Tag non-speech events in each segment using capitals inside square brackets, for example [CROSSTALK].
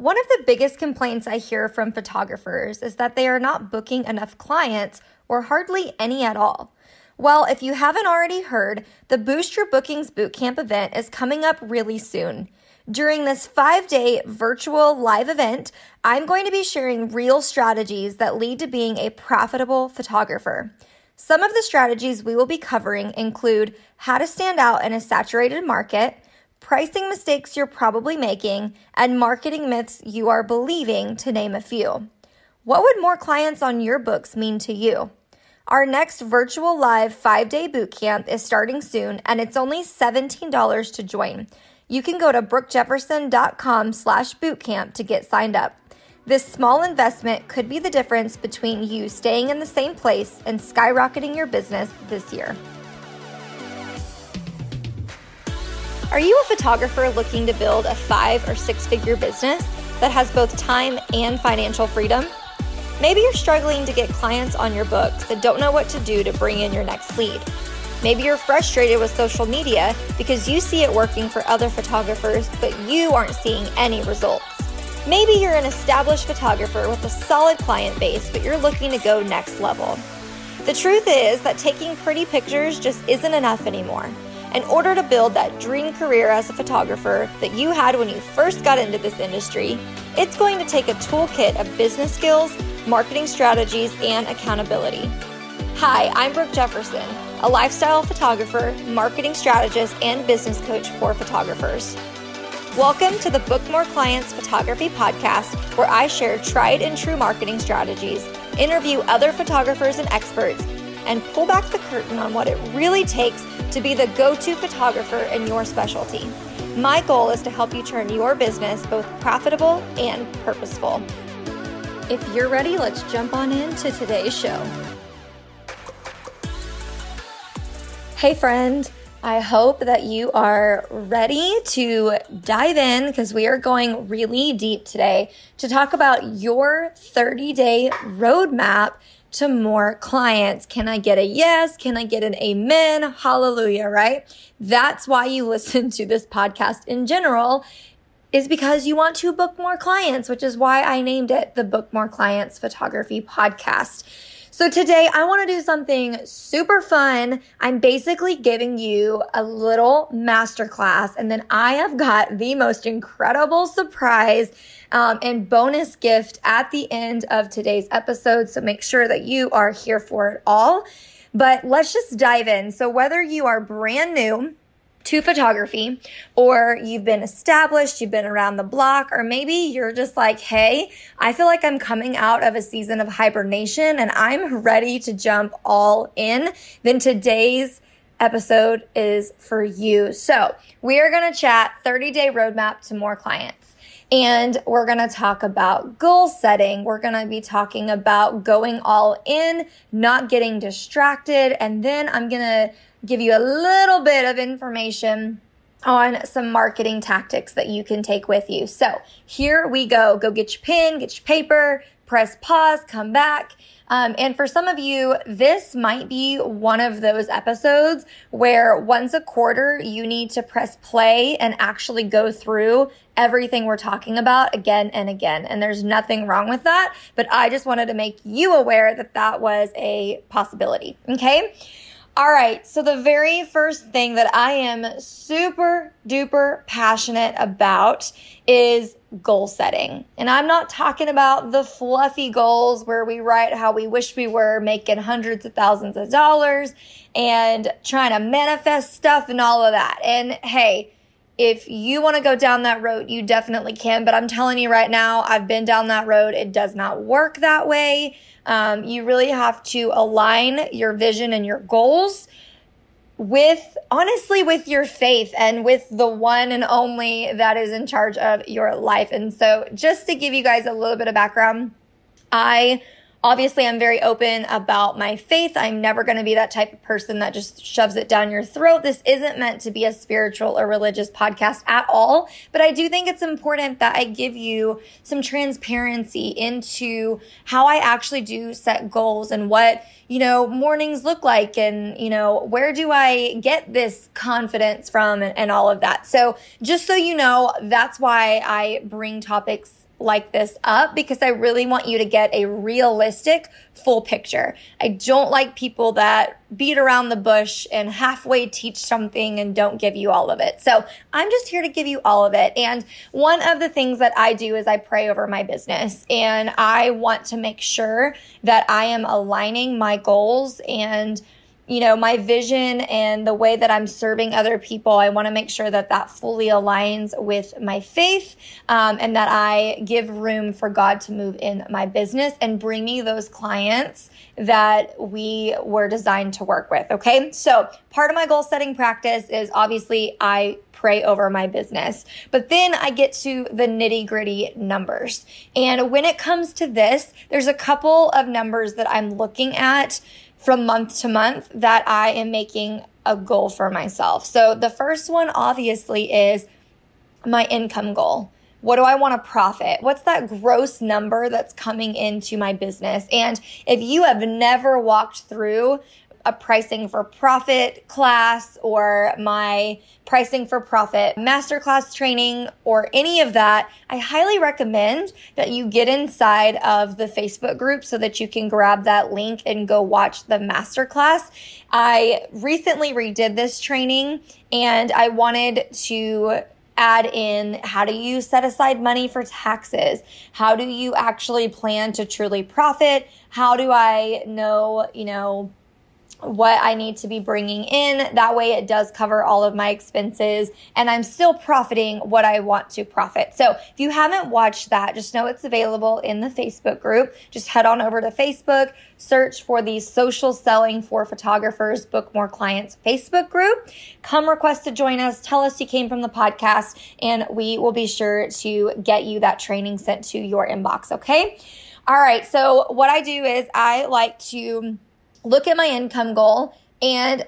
One of the biggest complaints I hear from photographers is that they are not booking enough clients or hardly any at all. Well, if you haven't already heard, the Boost Your Bookings Bootcamp event is coming up really soon. During this five day virtual live event, I'm going to be sharing real strategies that lead to being a profitable photographer. Some of the strategies we will be covering include how to stand out in a saturated market pricing mistakes you're probably making, and marketing myths you are believing, to name a few. What would more clients on your books mean to you? Our next virtual live five day bootcamp is starting soon, and it's only $17 to join. You can go to brookejefferson.com slash bootcamp to get signed up. This small investment could be the difference between you staying in the same place and skyrocketing your business this year. Are you a photographer looking to build a five or six figure business that has both time and financial freedom? Maybe you're struggling to get clients on your books that don't know what to do to bring in your next lead. Maybe you're frustrated with social media because you see it working for other photographers, but you aren't seeing any results. Maybe you're an established photographer with a solid client base, but you're looking to go next level. The truth is that taking pretty pictures just isn't enough anymore in order to build that dream career as a photographer that you had when you first got into this industry, it's going to take a toolkit of business skills, marketing strategies, and accountability. Hi, I'm Brooke Jefferson, a lifestyle photographer, marketing strategist, and business coach for photographers. Welcome to the Book More Clients Photography Podcast, where I share tried and true marketing strategies, interview other photographers and experts, and pull back the curtain on what it really takes to be the go to photographer in your specialty. My goal is to help you turn your business both profitable and purposeful. If you're ready, let's jump on into today's show. Hey, friend. I hope that you are ready to dive in because we are going really deep today to talk about your 30 day roadmap to more clients. Can I get a yes? Can I get an amen? Hallelujah, right? That's why you [LAUGHS] listen to this podcast in general is because you want to book more clients, which is why I named it the Book More Clients Photography Podcast. So today I want to do something super fun. I'm basically giving you a little masterclass and then I have got the most incredible surprise um, and bonus gift at the end of today's episode. So make sure that you are here for it all. But let's just dive in. So whether you are brand new, to photography, or you've been established, you've been around the block, or maybe you're just like, hey, I feel like I'm coming out of a season of hibernation and I'm ready to jump all in, then today's episode is for you. So we are going to chat 30 day roadmap to more clients. And we're going to talk about goal setting. We're going to be talking about going all in, not getting distracted. And then I'm going to give you a little bit of information on some marketing tactics that you can take with you. So here we go. Go get your pen, get your paper, press pause, come back. Um, and for some of you, this might be one of those episodes where once a quarter you need to press play and actually go through everything we're talking about again and again. And there's nothing wrong with that, but I just wanted to make you aware that that was a possibility. Okay. All right. So the very first thing that I am super duper passionate about is goal setting. And I'm not talking about the fluffy goals where we write how we wish we were making hundreds of thousands of dollars and trying to manifest stuff and all of that. And hey, if you want to go down that road, you definitely can. But I'm telling you right now, I've been down that road. It does not work that way. Um, you really have to align your vision and your goals with honestly with your faith and with the one and only that is in charge of your life. And so just to give you guys a little bit of background, I Obviously, I'm very open about my faith. I'm never going to be that type of person that just shoves it down your throat. This isn't meant to be a spiritual or religious podcast at all, but I do think it's important that I give you some transparency into how I actually do set goals and what, you know, mornings look like and, you know, where do I get this confidence from and, and all of that. So just so you know, that's why I bring topics like this up because I really want you to get a realistic full picture. I don't like people that beat around the bush and halfway teach something and don't give you all of it. So I'm just here to give you all of it. And one of the things that I do is I pray over my business and I want to make sure that I am aligning my goals and you know, my vision and the way that I'm serving other people, I want to make sure that that fully aligns with my faith um, and that I give room for God to move in my business and bring me those clients that we were designed to work with. Okay. So part of my goal setting practice is obviously I pray over my business. But then I get to the nitty gritty numbers. And when it comes to this, there's a couple of numbers that I'm looking at from month to month that I am making a goal for myself. So the first one obviously is my income goal. What do I want to profit? What's that gross number that's coming into my business? And if you have never walked through a pricing for profit class or my pricing for profit masterclass training or any of that, I highly recommend that you get inside of the Facebook group so that you can grab that link and go watch the masterclass. I recently redid this training and I wanted to add in how do you set aside money for taxes? How do you actually plan to truly profit? How do I know, you know, what I need to be bringing in. That way it does cover all of my expenses and I'm still profiting what I want to profit. So if you haven't watched that, just know it's available in the Facebook group. Just head on over to Facebook, search for the social selling for photographers, book more clients Facebook group. Come request to join us. Tell us you came from the podcast and we will be sure to get you that training sent to your inbox. Okay. All right. So what I do is I like to look at my income goal and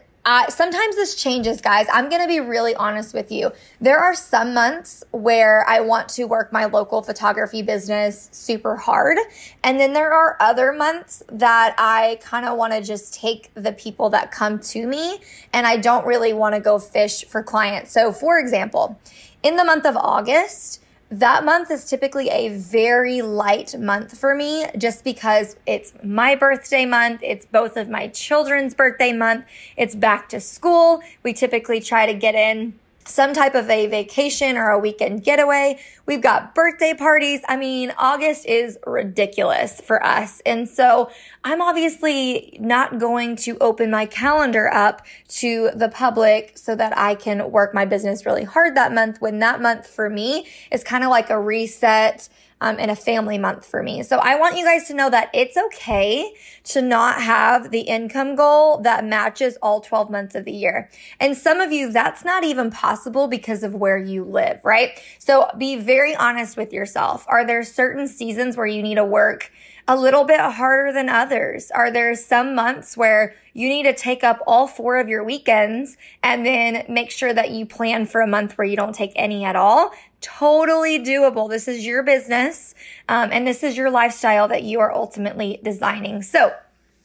sometimes this changes, guys. I'm going to be really honest with you. There are some months where I want to work my local photography business super hard. And then there are other months that I kind of want to just take the people that come to me and I don't really want to go fish for clients. So, for example, in the month of August, that month is typically a very light month for me just because it's my birthday month. It's both of my children's birthday month. It's back to school. We typically try to get in some type of a vacation or a weekend getaway. We've got birthday parties. I mean, August is ridiculous for us. And so I'm obviously not going to open my calendar up to the public so that I can work my business really hard that month when that month for me is kind of like a reset um, and a family month for me. So I want you guys to know that it's okay to not have the income goal that matches all 12 months of the year. And some of you, that's not even possible because of where you live, right? So be very honest with yourself. Are there certain seasons where you need to work a little bit harder than others? Are there some months where you need to take up all four of your weekends and then make sure that you plan for a month where you don't take any at all? totally doable. This is your business, um, and this is your lifestyle that you are ultimately designing. So,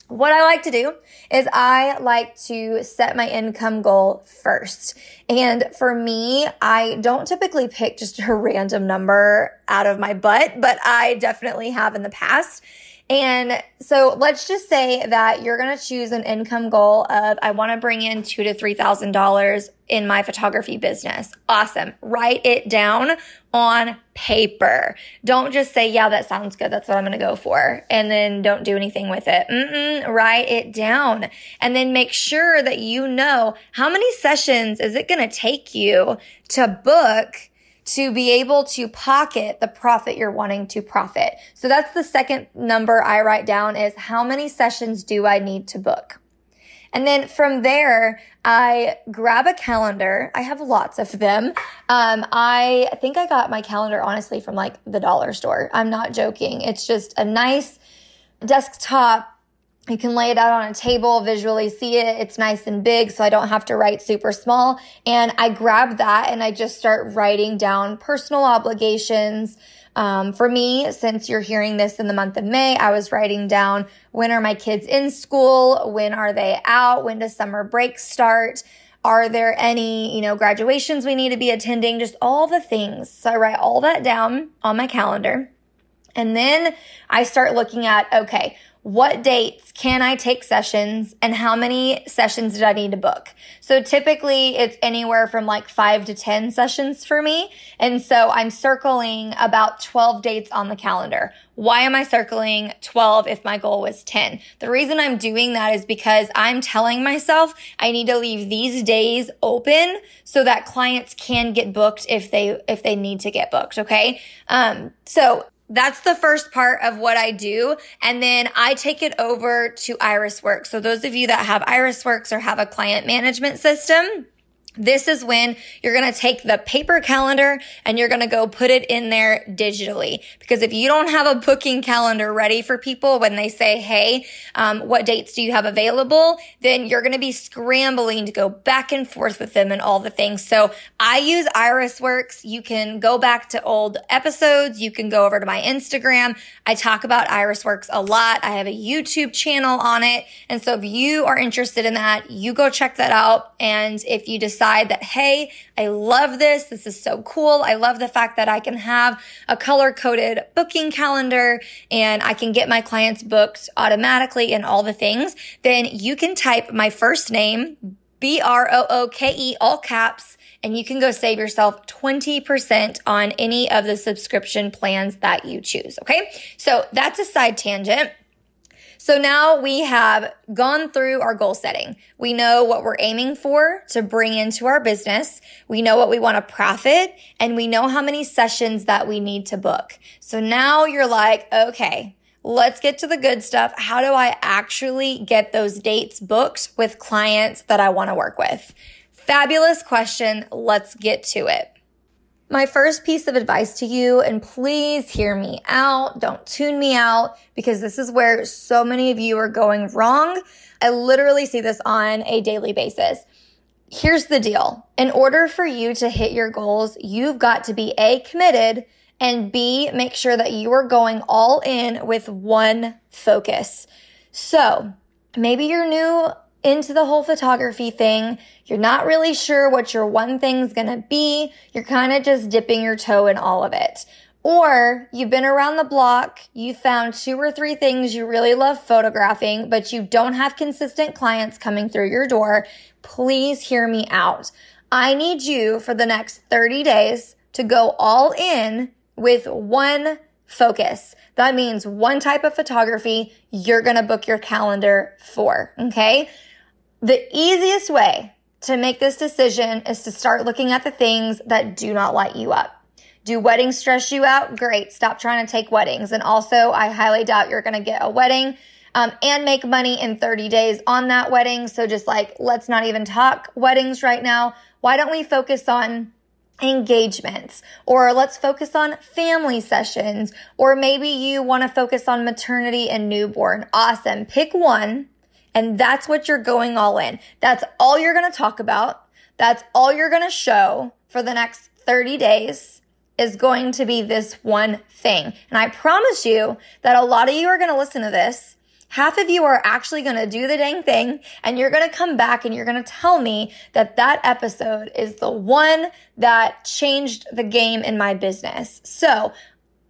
what I like to do is I like to set my income goal first. And for me, I don't typically pick just a [LAUGHS] random number out of my butt, but I definitely have in the past. And so let's just say that you're going to choose an income goal of, I want to bring in two to $3,000 in my photography business. Awesome. Write it down on paper. Don't just say, yeah, that sounds good. That's what I'm going to go for. And then don't do anything with it. Mm-mm, write it down and then make sure that you know how many sessions is it going to take you to book to be able to pocket the profit you're wanting to profit. So that's the second number I write down is how many sessions do I need to book? And then from there, I grab a calendar. I have lots of them. Um, I think I got my calendar honestly from like the dollar store. I'm not joking. It's just a nice desktop you can lay it out on a table, visually see it. It's nice and big, so I don't have to write super small. And I grab that and I just start writing down personal obligations. Um, for me, since you're hearing this in the month of May, I was writing down when are my kids in school? When are they out? When does summer break start? Are there any, you know, graduations we need to be attending? Just all the things. So I write all that down on my calendar. And then I start looking at, okay, what dates can I take sessions and how many sessions did I need to book? So typically it's anywhere from like five to 10 sessions for me. And so I'm circling about 12 dates on the calendar. Why am I circling 12 if my goal was 10? The reason I'm doing that is because I'm telling myself I need to leave these days open so that clients can get booked if they, if they need to get booked. Okay. Um, so that's the first part of what I do. And then I take it over to IrisWorks. So those of you that have IrisWorks or have a client management system, this is when you're going to take the paper calendar and you're going to go put it in there digitally. Because if you don't have a booking calendar ready for people when they say, Hey, um, what dates do you have available? Then you're going to be scrambling to go back and forth with them and all the things. So I use IrisWorks. You can go back to old episodes. You can go over to my Instagram. I talk about IrisWorks a lot. I have a YouTube channel on it. And so if you are interested in that, you go check that out. And if you decide decide that, hey, I love this. This is so cool. I love the fact that I can have a color coded booking calendar and I can get my clients booked automatically and all the things. Then you can type my first name, B R O O K E, all caps, and you can go save yourself 20% on any of the subscription plans that you choose. Okay. So that's a side tangent. So now we have gone through our goal setting. We know what we're aiming for to bring into our business. We know what we want to profit and we know how many sessions that we need to book. So now you're like, okay, let's get to the good stuff. How do I actually get those dates booked with clients that I want to work with? Fabulous question. Let's get to it. My first piece of advice to you, and please hear me out. Don't tune me out because this is where so many of you are going wrong. I literally see this on a daily basis. Here's the deal. In order for you to hit your goals, you've got to be A, committed and B, make sure that you are going all in with one focus. So maybe you're new into the whole photography thing. You're not really sure what your one thing's gonna be. You're kind of just dipping your toe in all of it. Or you've been around the block, you found two or three things you really love photographing, but you don't have consistent clients coming through your door. Please hear me out. I need you for the next 30 days to go all in with one focus. That means one type of photography you're going to book your calendar for. Okay. The easiest way to make this decision is to start looking at the things that do not light you up. Do weddings stress you out? Great. Stop trying to take weddings. And also, I highly doubt you're going to get a wedding um, and make money in 30 days on that wedding. So just like, let's not even talk weddings right now. Why don't we focus on engagements or let's focus on family sessions or maybe you want to focus on maternity and newborn. Awesome. Pick one and that's what you're going all in. That's all you're going to talk about. That's all you're going to show for the next 30 days is going to be this one thing. And I promise you that a lot of you are going to listen to this. Half of you are actually going to do the dang thing and you're going to come back and you're going to tell me that that episode is the one that changed the game in my business. So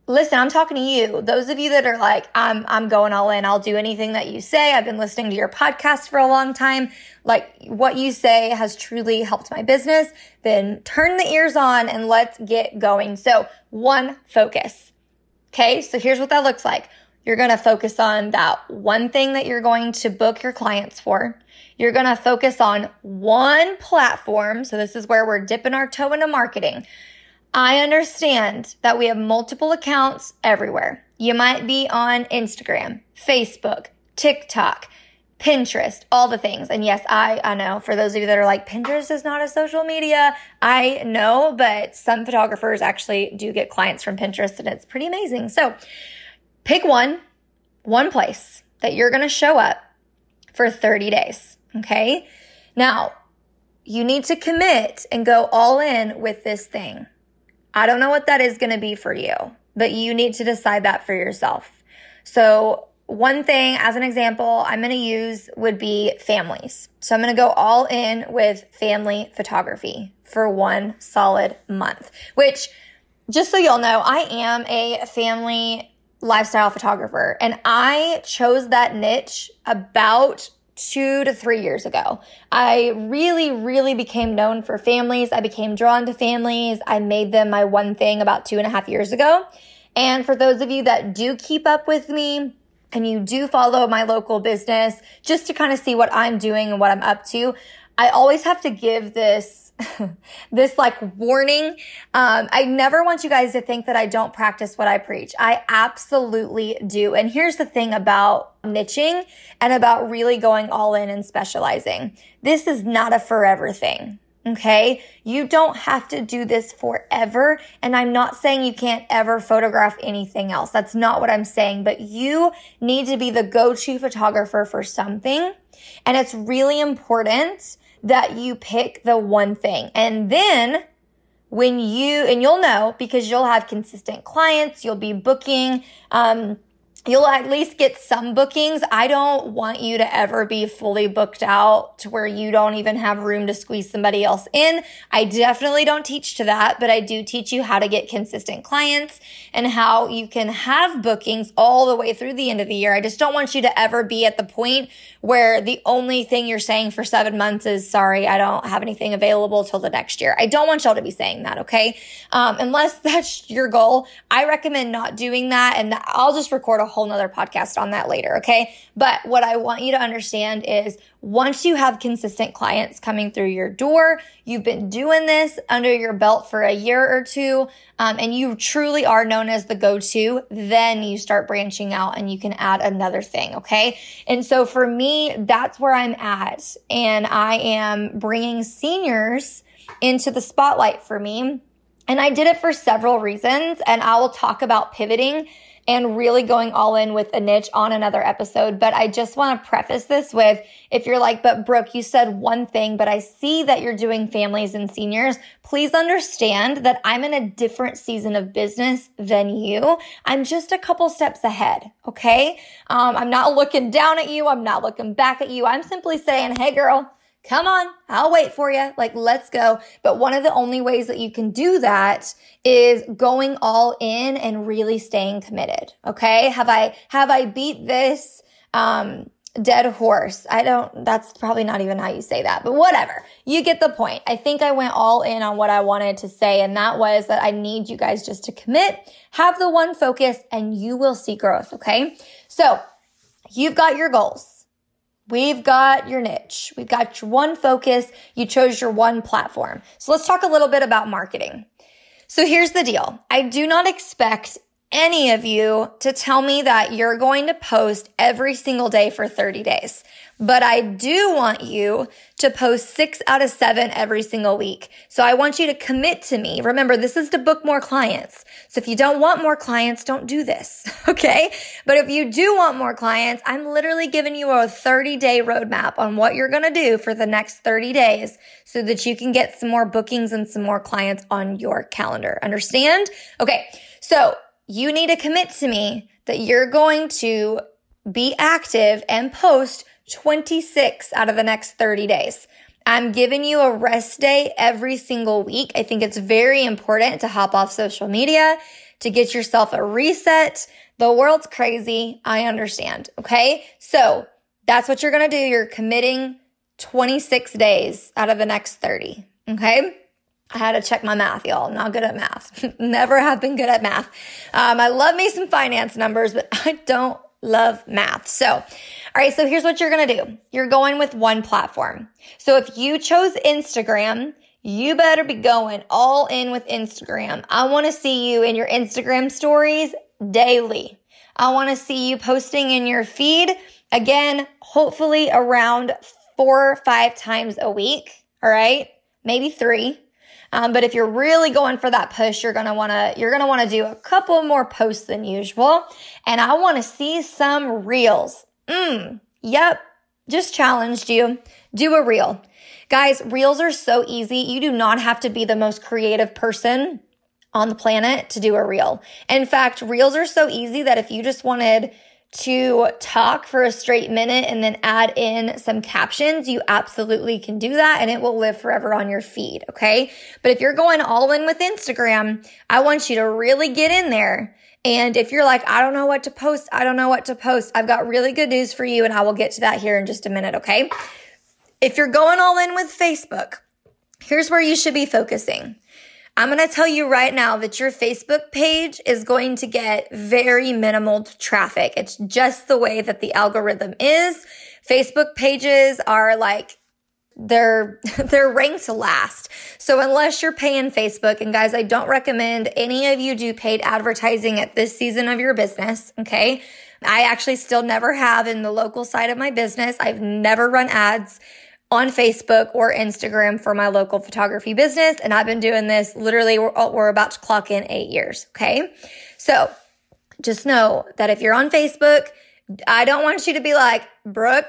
listen, I'm talking to you. Those of you that are like, I'm, I'm going all in. I'll do anything that you say. I've been listening to your podcast for a long time. Like what you say has truly helped my business. Then turn the ears on and let's get going. So one focus. Okay. So here's what that looks like. You're going to focus on that one thing that you're going to book your clients for. You're going to focus on one platform. So this is where we're dipping our toe into marketing. I understand that we have multiple accounts everywhere. You might be on Instagram, Facebook, TikTok, Pinterest, all the things. And yes, I, I know for those of you that are like, Pinterest is not a social media. I know, but some photographers actually do get clients from Pinterest and it's pretty amazing. So pick one, one place that you're going to show up for 30 days. Okay. Now you need to commit and go all in with this thing. I don't know what that is going to be for you, but you need to decide that for yourself. So one thing as an example I'm going to use would be families. So I'm going to go all in with family photography for one solid month, which just so y'all know, I am a family lifestyle photographer. And I chose that niche about two to three years ago. I really, really became known for families. I became drawn to families. I made them my one thing about two and a half years ago. And for those of you that do keep up with me, and you do follow my local business just to kind of see what I'm doing and what I'm up to, I always have to give this [LAUGHS] this like warning. Um, I never want you guys to think that I don't practice what I preach. I absolutely do. And here's the thing about niching and about really going all in and specializing. This is not a forever thing. Okay. You don't have to do this forever. And I'm not saying you can't ever photograph anything else. That's not what I'm saying, but you need to be the go-to photographer for something. And it's really important that you pick the one thing. And then when you, and you'll know because you'll have consistent clients, you'll be booking, um, you'll at least get some bookings. I don't want you to ever be fully booked out to where you don't even have room to squeeze somebody else in. I definitely don't teach to that, but I do teach you how to get consistent clients and how you can have bookings all the way through the end of the year. I just don't want you to ever be at the point where the only thing you're saying for seven months is sorry, I don't have anything available till the next year. I don't want y'all to be saying that. Okay. Um, unless [LAUGHS] that's your goal, I recommend not doing that. And I'll just record a whole nother podcast on that later. Okay. But what I want you to understand is once you have consistent clients coming through your door, you've been doing this under your belt for a year or two, um, and you truly are known as the go-to, then you start branching out and you can add another thing. Okay. And so for me, that's where I'm at. And I am bringing seniors into the spotlight for me. And I did it for several reasons. And I will talk about pivoting and really going all in with a niche on another episode. But I just want to preface this with if you're like, but Brooke, you said one thing, but I see that you're doing families and seniors. Please understand that I'm in a different season of business than you. I'm just a couple steps ahead. Okay. Um, I'm not looking down at you. I'm not looking back at you. I'm simply saying, Hey girl, come on, I'll wait for you. Like, let's go. But one of the only ways that you can do that is going all in and really staying committed. Okay. Have I, have I beat this, um, dead horse? I don't, that's probably not even how you say that, but whatever. You get the point. I think I went all in on what I wanted to say. And that was that I need you guys just to commit, have the one focus and you will see growth. Okay. So you've got your goals. We've got your niche. We've got your one focus. You chose your one platform. So let's talk a little bit about marketing. So here's the deal. I do not expect any of you to tell me that you're going to post every single day for 30 days. But I do want you to post six out of seven every single week. So I want you to commit to me. Remember, this is to book more clients. So if you don't want more clients, don't do this. [LAUGHS] Okay. But if you do want more clients, I'm literally giving you a 30 day roadmap on what you're going to do for the next 30 days so that you can get some more bookings and some more clients on your calendar. Understand? Okay. So you need to commit to me that you're going to be active and post 26 out of the next 30 days. I'm giving you a rest day every single week. I think it's very important to hop off social media, to get yourself a reset. The world's crazy. I understand. Okay. So that's what you're going to do. You're committing 26 days out of the next 30. Okay. I had to check my math, y'all. Not good at math. [LAUGHS] Never have been good at math. Um, I love me some finance numbers, but [LAUGHS] I don't love math. So, all right. So here's what you're going to do. You're going with one platform. So if you chose Instagram, you better be going all in with Instagram. I want to see you in your Instagram stories daily. I want to see you posting in your feed again, hopefully around four or five times a week. All right. Maybe three. Um, but if you're really going for that push, you're gonna wanna you're gonna wanna do a couple more posts than usual, and I want to see some reels. Mm, yep, just challenged you. Do a reel, guys. Reels are so easy. You do not have to be the most creative person on the planet to do a reel. In fact, reels are so easy that if you just wanted to talk for a straight minute and then add in some captions, you absolutely can do that and it will live forever on your feed. Okay. But if you're going all in with Instagram, I want you to really get in there And if you're like, I don't know what to post, I don't know what to post, I've got really good news for you, and I will get to that here in just a minute, okay? If you're going all in with Facebook, here's where you should be focusing. I'm going to tell you right now that your Facebook page is going to get very minimal traffic. It's just the way that the algorithm is. Facebook pages are like they're [LAUGHS] they're ranked last. So unless you're paying Facebook and guys, I don't recommend any of you do paid advertising at this season of your business, okay? I actually still never have in the local side of my business. I've never run ads on Facebook or Instagram for my local photography business. And I've been doing this literally, we're, we're about to clock in eight years. Okay. So just know that if you're on Facebook, I don't want you to be like, Brooke,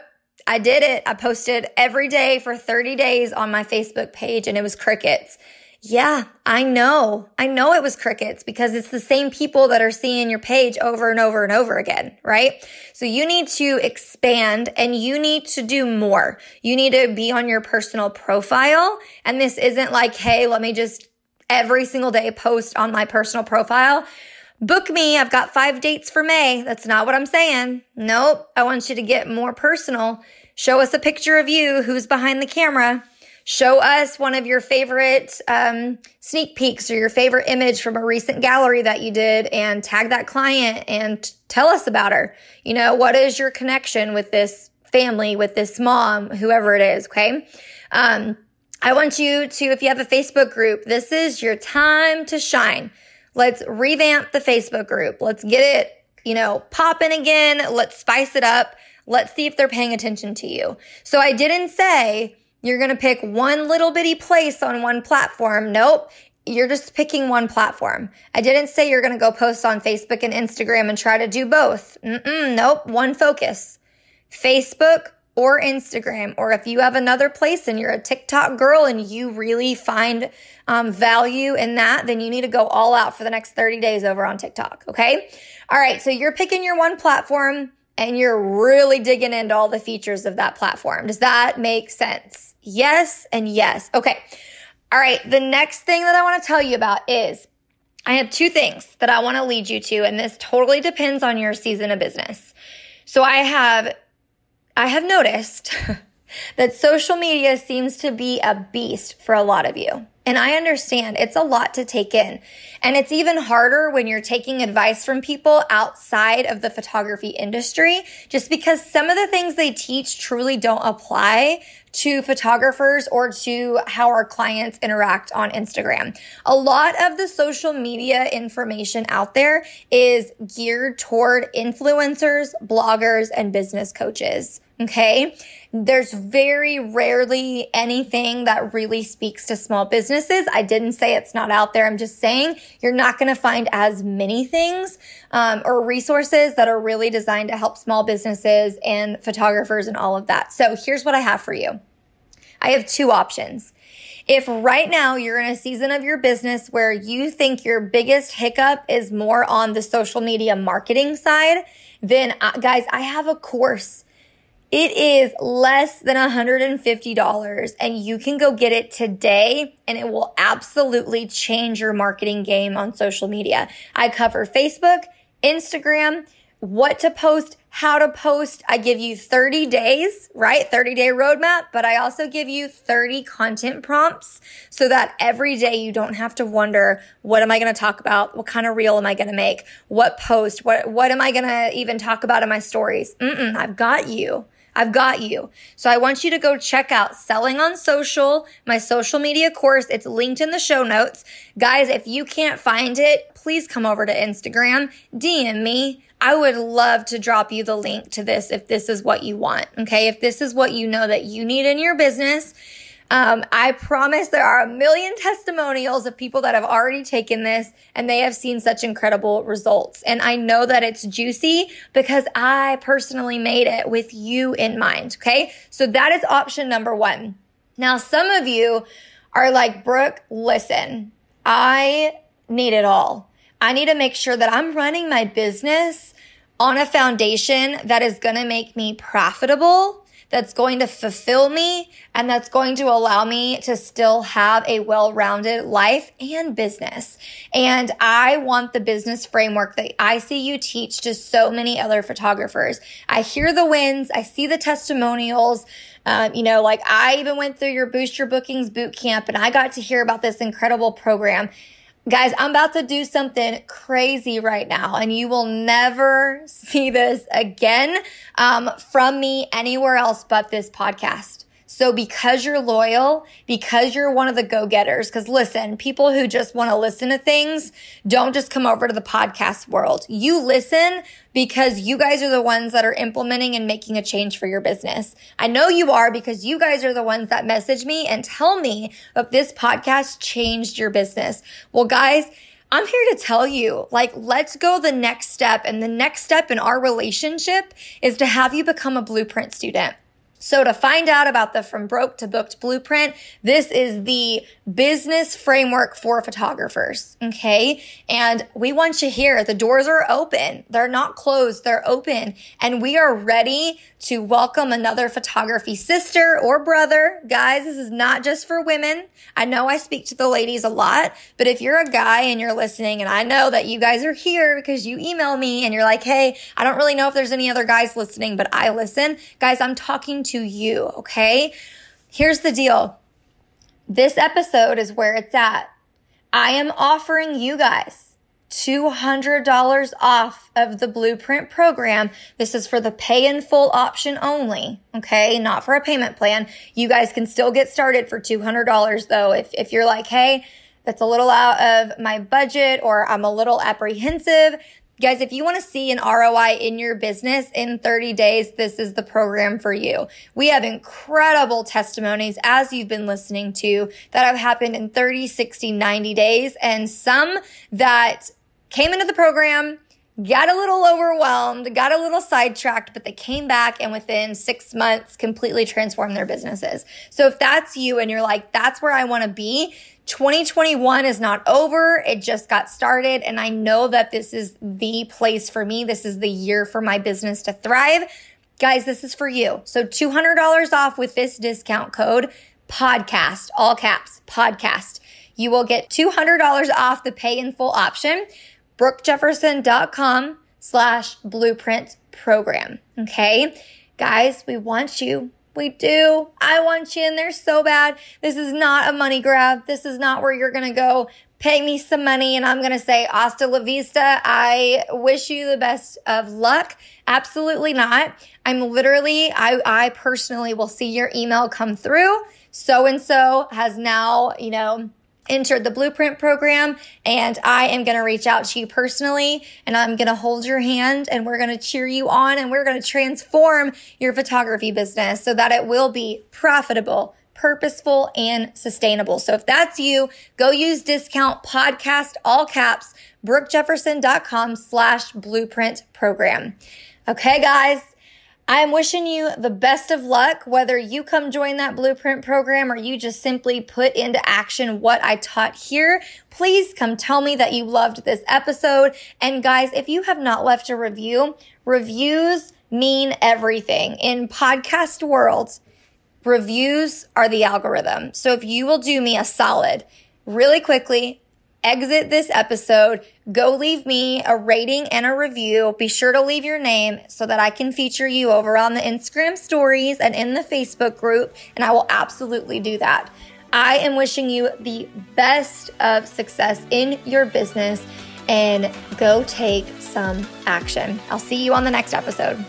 I did it. I posted every day for 30 days on my Facebook page and it was crickets. Yeah, I know. I know it was crickets because it's the same people that are seeing your page over and over and over again, right? So you need to expand and you need to do more. You need to be on your personal profile. And this isn't like, hey, let me just every single day post on my personal profile. Book me. I've got five dates for May. That's not what I'm saying. Nope. I want you to get more personal. Show us a picture of you. Who's behind the camera? Show us one of your favorite um, sneak peeks or your favorite image from a recent gallery that you did and tag that client and t- tell us about her. You know, what is your connection with this family, with this mom, whoever it is, okay? Um, I want you to, if you have a Facebook group, this is your time to shine. Let's revamp the Facebook group. Let's get it, you know, popping again. Let's spice it up. Let's see if they're paying attention to you. So I didn't say, you're going to pick one little bitty place on one platform. Nope. You're just picking one platform. I didn't say you're going to go post on Facebook and Instagram and try to do both. Mm-mm, nope. One focus. Facebook or Instagram. Or if you have another place and you're a TikTok girl and you really find um, value in that, then you need to go all out for the next 30 days over on TikTok. Okay. All right. So you're picking your one platform and you're really digging into all the features of that platform. Does that make sense? Yes and yes. Okay. All right. The next thing that I want to tell you about is I have two things that I want to lead you to, and this totally depends on your season of business. So I have, I have noticed [LAUGHS] that social media seems to be a beast for a lot of you. And I understand it's a lot to take in. And it's even harder when you're taking advice from people outside of the photography industry, just because some of the things they teach truly don't apply to photographers or to how our clients interact on Instagram. A lot of the social media information out there is geared toward influencers, bloggers, and business coaches. Okay. There's very rarely anything that really speaks to small businesses. I didn't say it's not out there. I'm just saying you're not going to find as many things um, or resources that are really designed to help small businesses and photographers and all of that. So here's what I have for you. I have two options. If right now you're in a season of your business where you think your biggest hiccup is more on the social media marketing side, then uh, guys, I have a course it is less than $150 and you can go get it today and it will absolutely change your marketing game on social media. I cover Facebook, Instagram, what to post, how to post. I give you 30 days, right? 30 day roadmap, but I also give you 30 content prompts so that every day you don't have to wonder, what am I going to talk about? What kind of reel am I going to make? What post? What, what am I going to even talk about in my stories? Mm-mm, I've got you. I've got you. So I want you to go check out Selling on Social, my social media course. It's linked in the show notes. Guys, if you can't find it, please come over to Instagram, DM me. I would love to drop you the link to this if this is what you want. Okay. If this is what you know that you need in your business um, I promise there are a million testimonials of people that have already taken this and they have seen such incredible results. And I know that it's juicy because I personally made it with you in mind. Okay. So that is option number one. Now, some of you are like, Brooke, listen, I need it all. I need to make sure that I'm running my business on a foundation that is going to make me profitable that's going to fulfill me and that's going to allow me to still have a well-rounded life and business. And I want the business framework that I see you teach to so many other photographers. I hear the wins. I see the testimonials. Um, you know, like I even went through your Boost Your Bookings boot camp and I got to hear about this incredible program. Guys, I'm about to do something crazy right now, and you will never see this again um, from me anywhere else but this podcast. So because you're loyal, because you're one of the go-getters, because listen, people who just want to listen to things don't just come over to the podcast world. You listen because you guys are the ones that are implementing and making a change for your business. I know you are because you guys are the ones that message me and tell me if this podcast changed your business. Well, guys, I'm here to tell you, like, let's go the next step. And the next step in our relationship is to have you become a blueprint student. So to find out about the From Broke to Booked Blueprint, this is the business framework for photographers. Okay. And we want you here. The doors are open. They're not closed. They're open and we are ready to welcome another photography sister or brother. Guys, this is not just for women. I know I speak to the ladies a lot, but if you're a guy and you're listening and I know that you guys are here because you email me and you're like, Hey, I don't really know if there's any other guys listening, but I listen. Guys, I'm talking to you. Okay. Here's the deal. This episode is where it's at. I am offering you guys $200 off of the blueprint program. This is for the pay in full option only. Okay. Not for a payment plan. You guys can still get started for $200 though. If, if you're like, Hey, that's a little out of my budget or I'm a little apprehensive. Guys, if you want to see an ROI in your business in 30 days, this is the program for you. We have incredible testimonies as you've been listening to that have happened in 30, 60, 90 days and some that came into the program, got a little overwhelmed, got a little sidetracked, but they came back and within six months completely transformed their businesses. So if that's you and you're like, that's where I want to be, 2021 is not over. It just got started. And I know that this is the place for me. This is the year for my business to thrive. Guys, this is for you. So $200 off with this discount code podcast, all caps, podcast. You will get $200 off the pay in full option brookejefferson.com slash blueprint program. Okay. Guys, we want you. We do. I want you in there so bad. This is not a money grab. This is not where you're going to go pay me some money and I'm going to say hasta la vista. I wish you the best of luck. Absolutely not. I'm literally, I, I personally will see your email come through. So and so has now, you know, entered the blueprint program and I am going to reach out to you personally and I'm going to hold your hand and we're going to cheer you on and we're going to transform your photography business so that it will be profitable, purposeful and sustainable. So if that's you, go use discount podcast all caps brookejefferson.com slash blueprint program. Okay, guys. I am wishing you the best of luck, whether you come join that blueprint program or you just simply put into action what I taught here. Please come tell me that you loved this episode. And guys, if you have not left a review, reviews mean everything in podcast world. Reviews are the algorithm. So if you will do me a solid really quickly, exit this episode, go leave me a rating and a review. Be sure to leave your name so that I can feature you over on the Instagram stories and in the Facebook group, and I will absolutely do that. I am wishing you the best of success in your business and go take some action. I'll see you on the next episode.